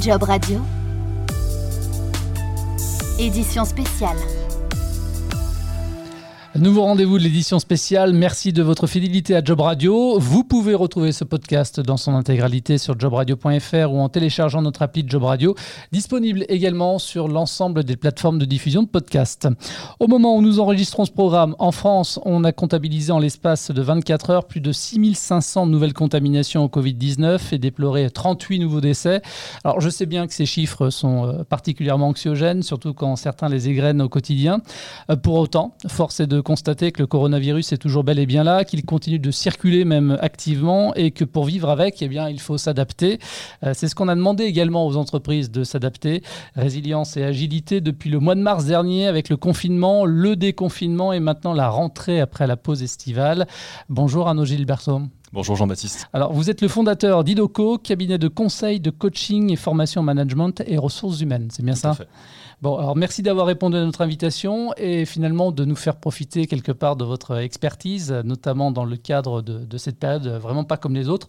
Job Radio. Édition spéciale. Nouveau rendez-vous de l'édition spéciale. Merci de votre fidélité à Job Radio. Vous pouvez retrouver ce podcast dans son intégralité sur jobradio.fr ou en téléchargeant notre appli Job Radio, disponible également sur l'ensemble des plateformes de diffusion de podcasts. Au moment où nous enregistrons ce programme, en France, on a comptabilisé en l'espace de 24 heures plus de 6500 nouvelles contaminations au Covid-19 et déploré 38 nouveaux décès. Alors je sais bien que ces chiffres sont euh, particulièrement anxiogènes, surtout quand certains les égrènent au quotidien. Euh, pour autant, force est de constater que le coronavirus est toujours bel et bien là, qu'il continue de circuler même activement et que pour vivre avec, eh bien, il faut s'adapter. Euh, c'est ce qu'on a demandé également aux entreprises de s'adapter. Résilience et agilité depuis le mois de mars dernier avec le confinement, le déconfinement et maintenant la rentrée après la pause estivale. Bonjour Arnaud Gilberto. Bonjour Jean-Baptiste. Alors, vous êtes le fondateur d'IDOCO, cabinet de conseil, de coaching et formation management et ressources humaines. C'est bien Tout ça à fait. Bon, alors merci d'avoir répondu à notre invitation et finalement de nous faire profiter quelque part de votre expertise, notamment dans le cadre de, de cette période vraiment pas comme les autres.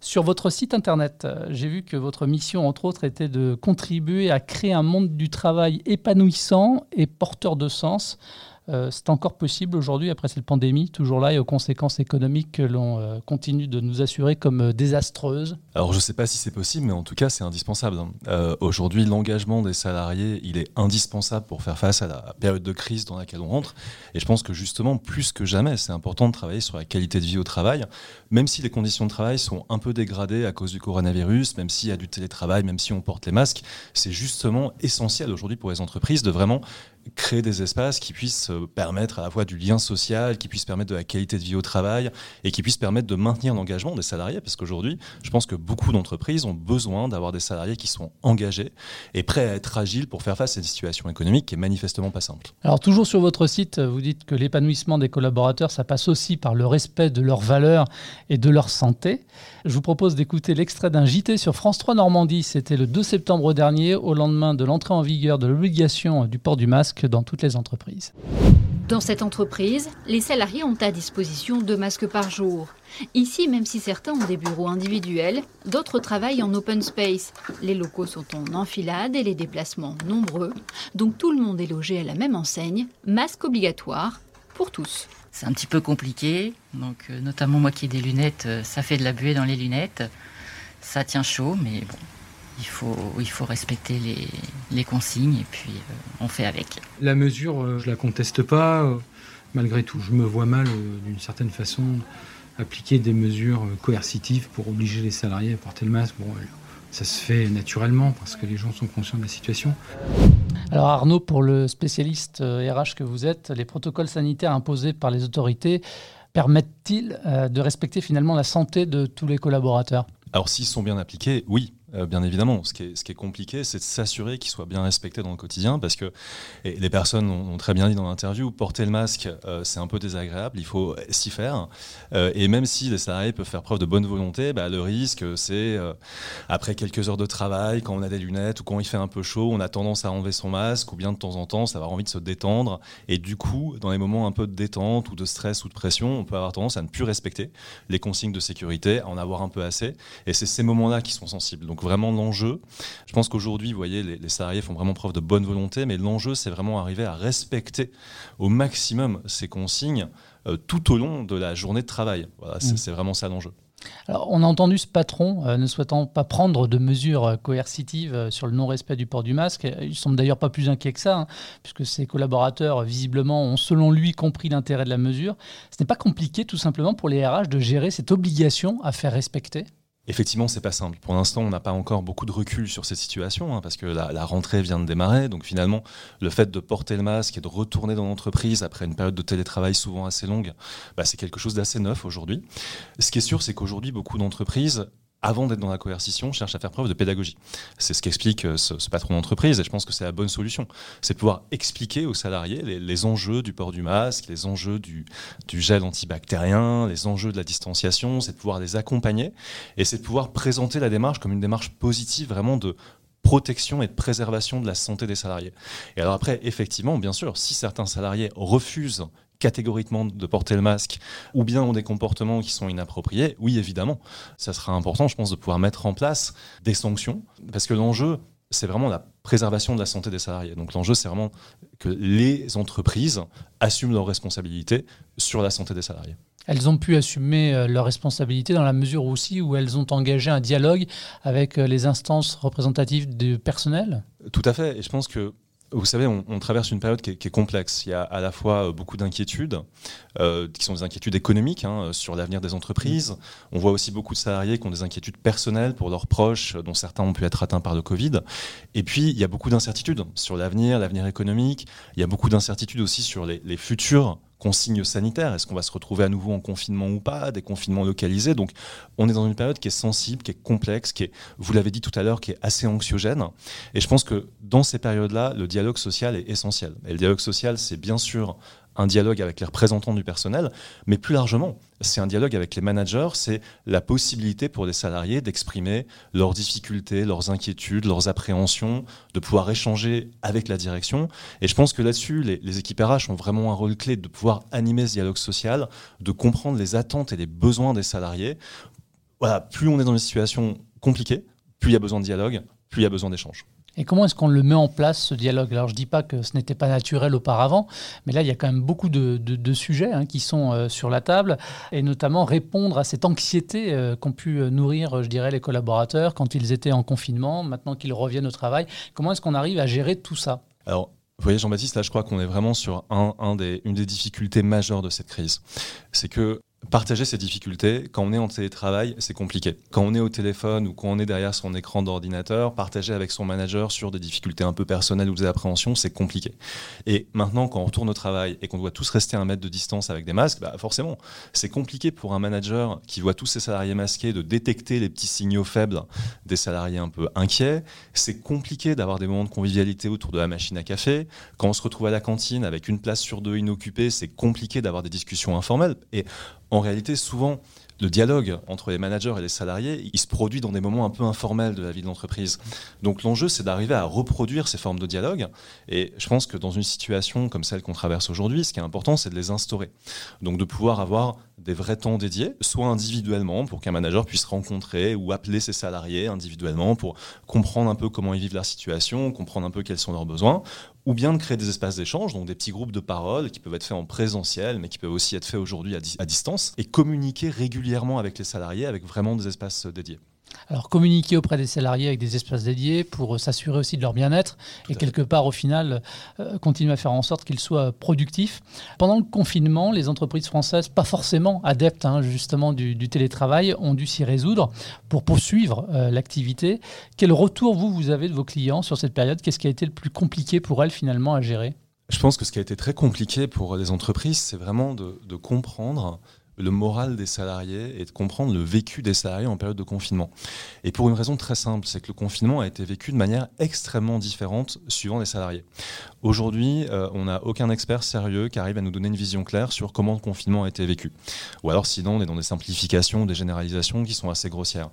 Sur votre site internet, euh, j'ai vu que votre mission, entre autres, était de contribuer à créer un monde du travail épanouissant et porteur de sens. Euh, c'est encore possible aujourd'hui après cette pandémie, toujours là et aux conséquences économiques que l'on euh, continue de nous assurer comme euh, désastreuses. Alors je ne sais pas si c'est possible, mais en tout cas c'est indispensable. hein. Aujourd'hui, l'engagement des salariés, il est indispensable pour faire face à la période de crise dans laquelle on rentre. Et je pense que justement, plus que jamais, c'est important de travailler sur la qualité de vie au travail, même si les conditions de travail sont un peu dégradées à cause du coronavirus, même s'il y a du télétravail, même si on porte les masques, c'est justement essentiel aujourd'hui pour les entreprises de vraiment créer des espaces qui puissent euh, permettre à la fois du lien social, qui puissent permettre de la qualité de vie au travail et qui puissent permettre de maintenir l'engagement des salariés. Parce qu'aujourd'hui, je pense que beaucoup d'entreprises ont besoin d'avoir des salariés qui sont engagés et prêts à être agiles pour faire face à une situation économique qui est manifestement pas simple. Alors toujours sur votre site, vous dites que l'épanouissement des collaborateurs, ça passe aussi par le respect de leurs valeurs et de leur santé. Je vous propose d'écouter l'extrait d'un JT sur France 3 Normandie. C'était le 2 septembre dernier, au lendemain de l'entrée en vigueur de l'obligation du port du masque dans toutes les entreprises. Dans cette entreprise, les salariés ont à disposition deux masques par jour. Ici, même si certains ont des bureaux individuels, d'autres travaillent en open space. Les locaux sont en enfilade et les déplacements nombreux. Donc tout le monde est logé à la même enseigne, masque obligatoire pour tous. C'est un petit peu compliqué, donc euh, notamment moi qui ai des lunettes, euh, ça fait de la buée dans les lunettes. Ça tient chaud, mais bon, il faut, il faut respecter les, les consignes et puis euh, on fait avec. La mesure, euh, je la conteste pas. euh, Malgré tout, je me vois mal, euh, d'une certaine façon, appliquer des mesures euh, coercitives pour obliger les salariés à porter le masque. Bon, euh, ça se fait naturellement parce que les gens sont conscients de la situation. Alors Arnaud, pour le spécialiste euh, RH que vous êtes, les protocoles sanitaires imposés par les autorités permettent-ils euh, de respecter finalement la santé de tous les collaborateurs? Alors s'ils sont bien appliqués, oui. Euh, bien évidemment, ce qui est, compliqué, c'est de s'assurer qu'ils soient bien respectés dans le quotidien, parce que les personnes ont, très bien dit dans l'interview, porter le masque, euh, c'est un peu désagréable, il faut s'y faire. Euh, et même si les salariés peuvent faire preuve de bonne volonté, bah, le risque, c'est après quelques heures de travail, quand on a des lunettes ou quand il fait un peu chaud, on a tendance à enlever son masque, ou bien de temps en temps, ça va avoir envie de se détendre. Et du coup, dans les moments un peu de détente ou de stress ou de pression, on peut avoir tendance à ne plus respecter les consignes de sécurité, à en avoir un peu assez. Et c'est ces moments-là qui sont sensibles. Vraiment l'enjeu, je pense qu'aujourd'hui, vous voyez, les, les salariés font vraiment preuve de bonne volonté, mais l'enjeu, c'est vraiment arriver à respecter au maximum ces consignes euh, tout au long de la journée de travail. Voilà, Mm. c'est vraiment ça l'enjeu. Alors, on a entendu ce patron euh, ne souhaitant pas prendre de mesures euh, coercitives euh, sur le non-respect du port du masque. Euh, Il semble d'ailleurs pas plus inquiet que ça, hein, puisque ses collaborateurs, visiblement, ont selon lui compris l'intérêt de la mesure. Ce n'est pas compliqué, tout simplement, pour les RH de gérer cette obligation à faire respecter? Effectivement, c'est pas simple. Pour l'instant, on n'a pas encore beaucoup de recul sur cette situation, hein, parce que la, rentrée vient de démarrer. Donc finalement, le fait de porter le masque et de retourner dans l'entreprise après une période de télétravail souvent assez longue, bah, c'est quelque chose d'assez neuf aujourd'hui. Ce qui est sûr, c'est qu'aujourd'hui, beaucoup d'entreprises avant d'être dans la coercition, cherchent à faire preuve de pédagogie. C'est ce qu'explique euh, ce, patron d'entreprise et je pense que c'est la bonne solution. C'est pouvoir expliquer aux salariés les, enjeux du port du masque, les enjeux du gel antibactérien, les enjeux de la distanciation, c'est de pouvoir les accompagner et c'est de pouvoir présenter la démarche comme une démarche positive vraiment de protection et de préservation de la santé des salariés. Et alors après, effectivement, bien sûr, si certains salariés refusent catégoriquement de porter le masque, ou bien ont des comportements qui sont inappropriés, oui, évidemment, ça sera important, je pense, de pouvoir mettre en place des sanctions, parce que l'enjeu, c'est vraiment la préservation de la santé des salariés. Donc l'enjeu, c'est vraiment que les entreprises assument leurs responsabilités sur la santé des salariés. Elles ont pu assumer euh, leurs responsabilités dans la mesure aussi où elles ont engagé un dialogue avec euh, les instances représentatives du personnel? Tout à fait. Et je pense que vous savez, on, traverse une période qui est, complexe. Il y a à la fois euh, beaucoup d'inquiétudes, euh, qui sont des inquiétudes économiques hein, sur l'avenir des entreprises. On voit aussi beaucoup de salariés qui ont des inquiétudes personnelles pour leurs proches, dont certains ont pu être atteints par le Covid. Et puis, il y a beaucoup d'incertitudes sur l'avenir, l'avenir économique. Il y a beaucoup d'incertitudes aussi sur les, les futurs consignes sanitaires. Est-ce qu'on va se retrouver à nouveau en confinement ou pas Des confinements localisés? Donc, on est dans une période qui est sensible, qui est complexe, qui est, vous l'avez dit tout à l'heure, qui est assez anxiogène. Et je pense que dans ces périodes-là, le dialogue social est essentiel. Et le dialogue social, c'est bien sûr un dialogue avec les représentants du personnel, mais plus largement, c'est un dialogue avec les managers, c'est la possibilité pour les salariés d'exprimer leurs difficultés, leurs inquiétudes, leurs appréhensions, de pouvoir échanger avec la direction. Et je pense que là-dessus, les, les équipes RH ont vraiment un rôle clé de pouvoir animer ce dialogue social, de comprendre les attentes et les besoins des salariés. Voilà, plus on est dans une situation compliquée, plus il y a besoin de dialogue, plus il y a besoin d'échange. Et comment est-ce qu'on le met en place, ce dialogue? Alors, je ne dis pas que ce n'était pas naturel auparavant, mais là, il y a quand même beaucoup de, sujets hein, qui sont euh, sur la table, et notamment répondre à cette anxiété euh, qu'ont pu euh, nourrir, je dirais, les collaborateurs quand ils étaient en confinement, maintenant qu'ils reviennent au travail. Comment est-ce qu'on arrive à gérer tout ça? Alors, vous voyez, Jean-Baptiste, là, je crois qu'on est vraiment sur un, des, une des difficultés majeures de cette crise. C'est que Partager ces difficultés, quand on est en télétravail, c'est compliqué. Quand on est au téléphone ou quand on est derrière son écran d'ordinateur, partager avec son manager sur des difficultés un peu personnelles ou des appréhensions, c'est compliqué. Et maintenant, quand on retourne au travail et qu'on doit tous rester à un mètre de distance avec des masques, bah forcément, c'est compliqué pour un manager qui voit tous ses salariés masqués de détecter les petits signaux faibles des salariés un peu inquiets. C'est compliqué d'avoir des moments de convivialité autour de la machine à café. Quand on se retrouve à la cantine avec une place sur deux inoccupée, c'est compliqué d'avoir des discussions informelles. En réalité, souvent, le dialogue entre les managers et les salariés, il se produit dans des moments un peu informels de la vie de l'entreprise. Donc l'enjeu, c'est d'arriver à reproduire ces formes de dialogue. Et je pense que dans une situation comme celle qu'on traverse aujourd'hui, ce qui est important, c'est de les instaurer. Donc de pouvoir avoir des vrais temps dédiés, soit individuellement pour qu'un manager puisse rencontrer ou appeler ses salariés individuellement pour comprendre un peu comment ils vivent leur situation, comprendre un peu quels sont leurs besoins, ou bien de créer des espaces d'échange, donc des petits groupes de parole qui peuvent être faits en présentiel, mais qui peuvent aussi être faits aujourd'hui à, distance, et communiquer régulièrement avec les salariés avec vraiment des espaces dédiés. Alors communiquer auprès des salariés avec des espaces dédiés pour euh, s'assurer aussi de leur bien-être et quelque part au final euh, continuer à faire en sorte qu'ils soient productifs. Pendant le confinement, les entreprises françaises, pas forcément adeptes hein, justement du, télétravail, ont dû s'y résoudre pour poursuivre euh, l'activité. Quel retour vous, vous avez de vos clients sur cette période? Qu'est-ce qui a été le plus compliqué pour elles finalement à gérer? Je pense que ce qui a été très compliqué pour les entreprises, c'est vraiment de, de comprendre le moral des salariés et de comprendre le vécu des salariés en période de confinement. Et pour une raison très simple, c'est que le confinement a été vécu de manière extrêmement différente suivant les salariés. Aujourd'hui, euh, on n'a aucun expert sérieux qui arrive à nous donner une vision claire sur comment le confinement a été vécu. Ou alors sinon, on est dans des simplifications, des généralisations qui sont assez grossières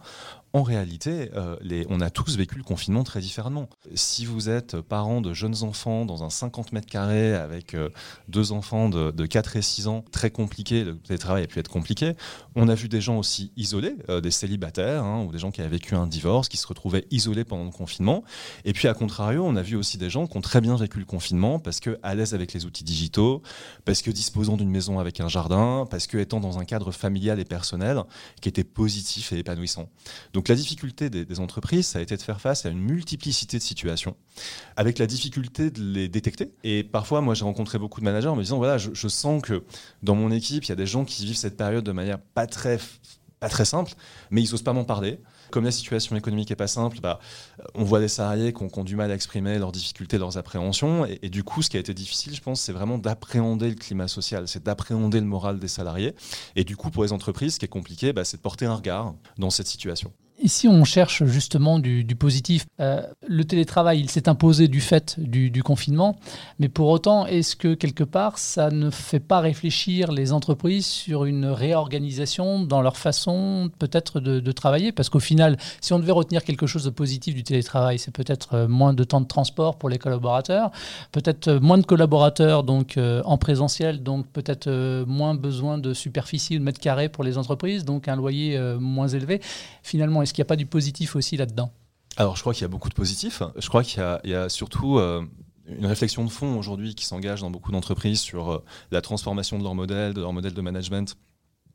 en réalité, euh, on a tous vécu le confinement très différemment. Si vous êtes parent de jeunes enfants dans un 50 mètres carrés avec euh, deux enfants de, 4 et 6 ans, très compliqué, le télétravail a pu être compliqué. On a vu des gens aussi isolés, euh, des célibataires hein, ou des gens qui avaient vécu un divorce, qui se retrouvaient isolés pendant le confinement. Et puis, à contrario, on a vu aussi des gens qui ont très bien vécu le confinement parce que à l'aise avec les outils digitaux, parce que disposant d'une maison avec un jardin, parce que étant dans un cadre familial et personnel qui était positif et épanouissant. Donc, la difficulté des, entreprises, ça a été de faire face à une multiplicité de situations, avec la difficulté de les détecter. Et parfois, moi, j'ai rencontré beaucoup de managers en me disant, voilà, je, sens que dans mon équipe, il y a des gens qui vivent cette période de manière pas très, pas très simple, mais ils n'osent pas m'en parler. Comme la situation économique n'est pas simple, bah, on voit des salariés qui ont, du mal à exprimer leurs difficultés, leurs appréhensions. Et, du coup, ce qui a été difficile, je pense, c'est vraiment d'appréhender le climat social, c'est d'appréhender le moral des salariés. Et du coup, pour les entreprises, ce qui est compliqué, bah, c'est de porter un regard dans cette situation Ici, on cherche justement du, positif. Euh, le télétravail, il s'est imposé du fait du, confinement, mais pour autant, est-ce que quelque part, ça ne fait pas réfléchir les entreprises sur une réorganisation dans leur façon peut-être de, travailler? Parce qu'au final, si on devait retenir quelque chose de positif du télétravail, c'est peut-être euh, moins de temps de transport pour les collaborateurs, peut-être euh, moins de collaborateurs donc en présentiel, donc peut-être moins besoin de superficie ou de mètres carrés pour les entreprises, donc un loyer moins élevé. Finalement, est-ce qu'il n'y a pas du positif aussi là-dedans? Alors, je crois qu'il y a beaucoup de positifs. Je crois qu'il y, a surtout euh, une réflexion de fond aujourd'hui qui s'engage dans beaucoup d'entreprises sur euh, la transformation de leur modèle, de leur modèle de management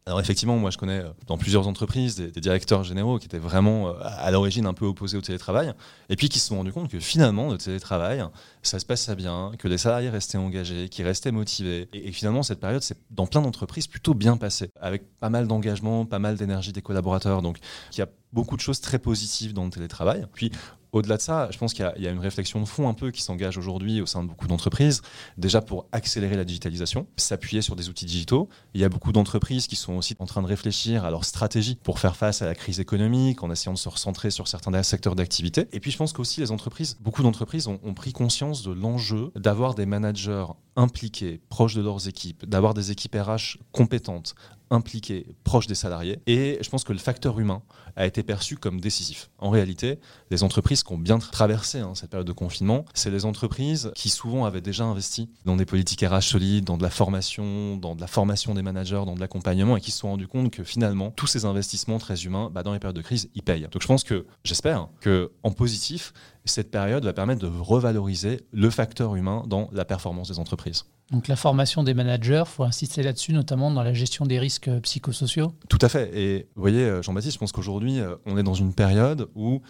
alors effectivement, moi je connais euh, dans plusieurs entreprises des, directeurs généraux qui étaient vraiment euh, à l'origine un peu opposés au télétravail, et puis qui se sont rendus compte que finalement le télétravail, ça se passait bien, que les salariés restaient engagés, qu'ils restaient motivés, et, finalement cette période, c'est dans plein d'entreprises plutôt bien passée, avec pas mal d'engagement, pas mal d'énergie des collaborateurs, donc il y a beaucoup de choses très positives dans le télétravail. Puis au-delà de ça, je pense qu'il y, a une réflexion de fond un peu qui s'engage aujourd'hui au sein de beaucoup d'entreprises, déjà pour accélérer la digitalisation, s'appuyer sur des outils digitaux. Il y a beaucoup d'entreprises qui sont aussi en train de réfléchir à leur stratégie pour faire face à la crise économique, en essayant de se recentrer sur certains secteurs d'activité. Et puis je pense qu'aussi les entreprises, beaucoup d'entreprises ont, ont pris conscience de l'enjeu d'avoir des managers impliqués, proches de leurs équipes, d'avoir des équipes RH compétentes, impliquées, proches des salariés. Et je pense que le facteur humain a été perçu comme décisif. En réalité, les entreprises qui ont bien traversé hein, cette période de confinement, c'est les entreprises qui souvent avaient déjà investi dans des politiques RH solides, dans de la formation, dans de la formation des managers, dans de l'accompagnement, et qui se sont rendus compte que finalement, tous ces investissements très humains, bah, dans les périodes de crise, ils payent. Donc je pense que, j'espère, que en positif, cette période va permettre de revaloriser le facteur humain dans la performance des entreprises. Donc la formation des managers, il faut insister là-dessus, notamment dans la gestion des risques euh, psychosociaux Tout à fait. Et vous voyez, euh, Jean-Baptiste, je pense qu'aujourd'hui, euh, on est dans une période où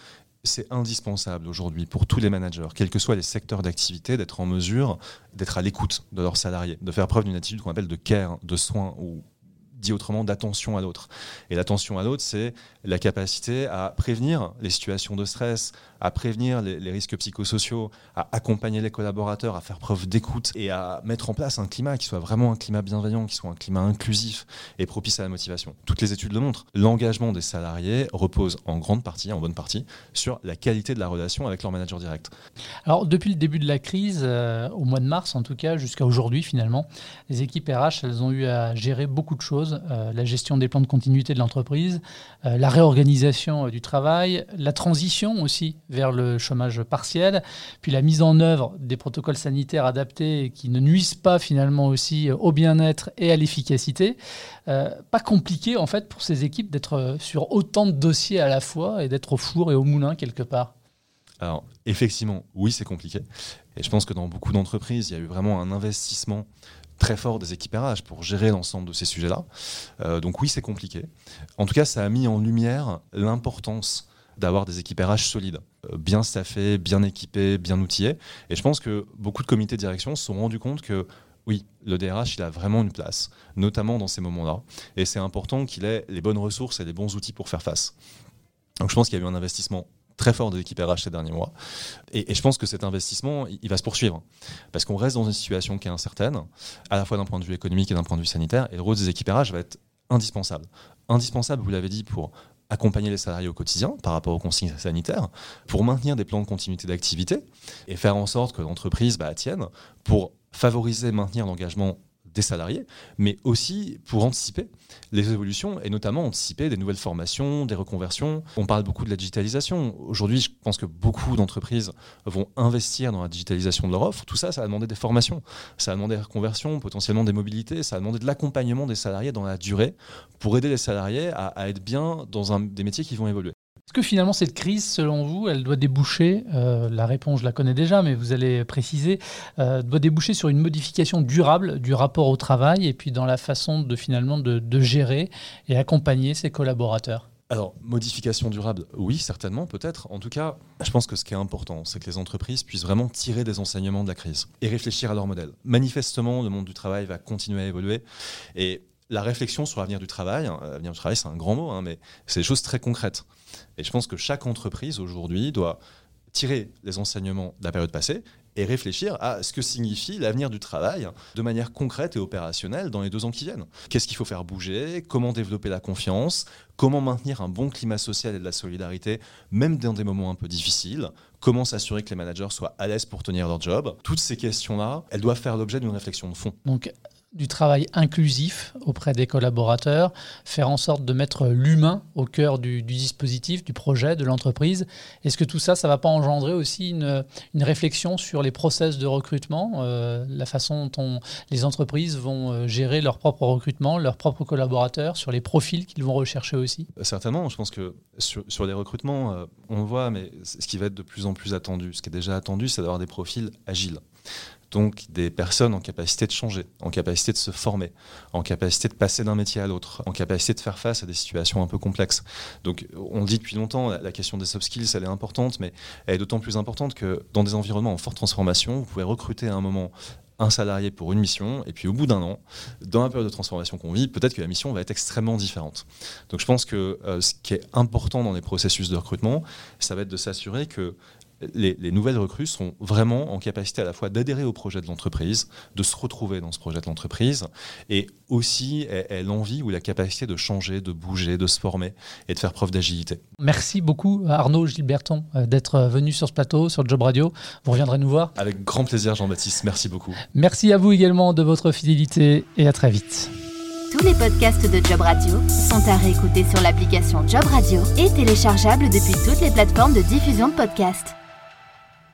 c'est indispensable aujourd'hui pour tous les managers, quels que soient les secteurs d'activité, d'être en mesure d'être à l'écoute de leurs salariés, de faire preuve d'une attitude qu'on appelle de care, de soin ou dit autrement d'attention à l'autre. Et l'attention à l'autre, c'est la capacité à prévenir les situations de stress, à prévenir les, risques psychosociaux, à accompagner les collaborateurs, à faire preuve d'écoute et à mettre en place un climat qui soit vraiment un climat bienveillant, qui soit un climat inclusif et propice à la motivation. Toutes les études le montrent. L'engagement des salariés repose en grande partie, en bonne partie, sur la qualité de la relation avec leur manager direct. Alors depuis le début de la crise, euh, au mois de mars en tout cas, jusqu'à aujourd'hui finalement, les équipes RH, elles ont eu à gérer beaucoup de choses. Euh, la gestion des plans de continuité de l'entreprise, euh, la réorganisation du travail, la transition aussi vers le chômage partiel, puis la mise en œuvre des protocoles sanitaires adaptés qui ne nuisent pas finalement aussi au bien-être et à l'efficacité. Euh, pas compliqué en fait pour ces équipes d'être sur autant de dossiers à la fois et d'être au four et au moulin quelque part. Alors effectivement, oui c'est compliqué. Et je pense que dans beaucoup d'entreprises, il y a eu vraiment un investissement très fort des équipes RH pour gérer l'ensemble de ces sujets-là. Euh, donc oui, c'est compliqué. En tout cas, ça a mis en lumière l'importance d'avoir des équipes RH solides, euh, bien staffées, bien équipées, bien outillées. Et je pense que beaucoup de comités de direction se sont rendus compte que oui, le DRH, il a vraiment une place, notamment dans ces moments-là. Et c'est important qu'il ait les bonnes ressources et les bons outils pour faire face. Donc je pense qu'il y a eu un investissement très fort de l'équipe ces derniers mois. Et, je pense que cet investissement, il, va se poursuivre. Parce qu'on reste dans une situation qui est incertaine, à la fois d'un point de vue économique et d'un point de vue sanitaire. Et le rôle des équipes va être indispensable. Indispensable, vous l'avez dit, pour accompagner les salariés au quotidien par rapport aux consignes sanitaires, pour maintenir des plans de continuité d'activité et faire en sorte que l'entreprise bah, tienne, pour favoriser, maintenir l'engagement des salariés, mais aussi pour anticiper les évolutions et notamment anticiper des nouvelles formations, des reconversions. On parle beaucoup de la digitalisation. Aujourd'hui, je pense que beaucoup d'entreprises vont investir dans la digitalisation de leur offre. Tout ça, ça a demandé des formations, ça a demandé des reconversions, potentiellement des mobilités, ça a demandé de l'accompagnement des salariés dans la durée pour aider les salariés à, être bien dans des métiers qui vont évoluer. Est-ce que finalement cette crise, selon vous, elle doit déboucher, euh, la réponse je la connais déjà, mais vous allez préciser, euh, doit déboucher sur une modification durable du rapport au travail et puis dans la façon de finalement de, gérer et accompagner ses collaborateurs? Alors, modification durable, oui, certainement, peut-être. En tout cas, je pense que ce qui est important, c'est que les entreprises puissent vraiment tirer des enseignements de la crise et réfléchir à leur modèle. Manifestement, le monde du travail va continuer à évoluer. Et la réflexion sur l'avenir du travail, hein, l'avenir du travail c'est un grand mot, hein, mais c'est des choses très concrètes. Et je pense que chaque entreprise aujourd'hui doit tirer les enseignements de la période passée et réfléchir à ce que signifie l'avenir du travail de manière concrète et opérationnelle dans les deux ans qui viennent. Qu'est-ce qu'il faut faire bouger? Comment développer la confiance? Comment maintenir un bon climat social et de la solidarité, même dans des moments un peu difficiles? Comment s'assurer que les managers soient à l'aise pour tenir leur job? Toutes ces questions-là, elles doivent faire l'objet d'une réflexion de fond. Du travail inclusif auprès des collaborateurs, faire en sorte de mettre l'humain au cœur du, dispositif, du projet, de l'entreprise. Est-ce que tout ça, ça ne va pas engendrer aussi une, réflexion sur les process de recrutement, euh, la façon dont les entreprises vont euh, gérer leur propre recrutement, leurs propres collaborateurs, sur les profils qu'ils vont rechercher aussi? Certainement, je pense que sur, les recrutements, euh, on voit, mais ce qui va être de plus en plus attendu, ce qui est déjà attendu, c'est d'avoir des profils agiles donc des personnes en capacité de changer, en capacité de se former, en capacité de passer d'un métier à l'autre, en capacité de faire face à des situations un peu complexes. Donc on dit depuis longtemps, la question des soft skills, elle est importante, mais elle est d'autant plus importante que dans des environnements en forte transformation, vous pouvez recruter à un moment un salarié pour une mission, et puis au bout d'un an, dans la période de transformation qu'on vit, peut-être que la mission va être extrêmement différente. Donc je pense que euh, ce qui est important dans les processus de recrutement, ça va être de s'assurer que les, nouvelles recrues sont vraiment en capacité à la fois d'adhérer au projet de l'entreprise, de se retrouver dans ce projet de l'entreprise, et aussi l'envie ou la capacité de changer, de bouger, de se former et de faire preuve d'agilité. Merci beaucoup Arnaud Gilberton euh, d'être venu sur ce plateau, sur Job Radio. Vous reviendrez nous voir Avec grand plaisir Jean-Baptiste, merci beaucoup. Merci à vous également de votre fidélité et à très vite. Tous les podcasts de Job Radio sont à réécouter sur l'application Job Radio et téléchargeables depuis toutes les plateformes de diffusion de podcasts.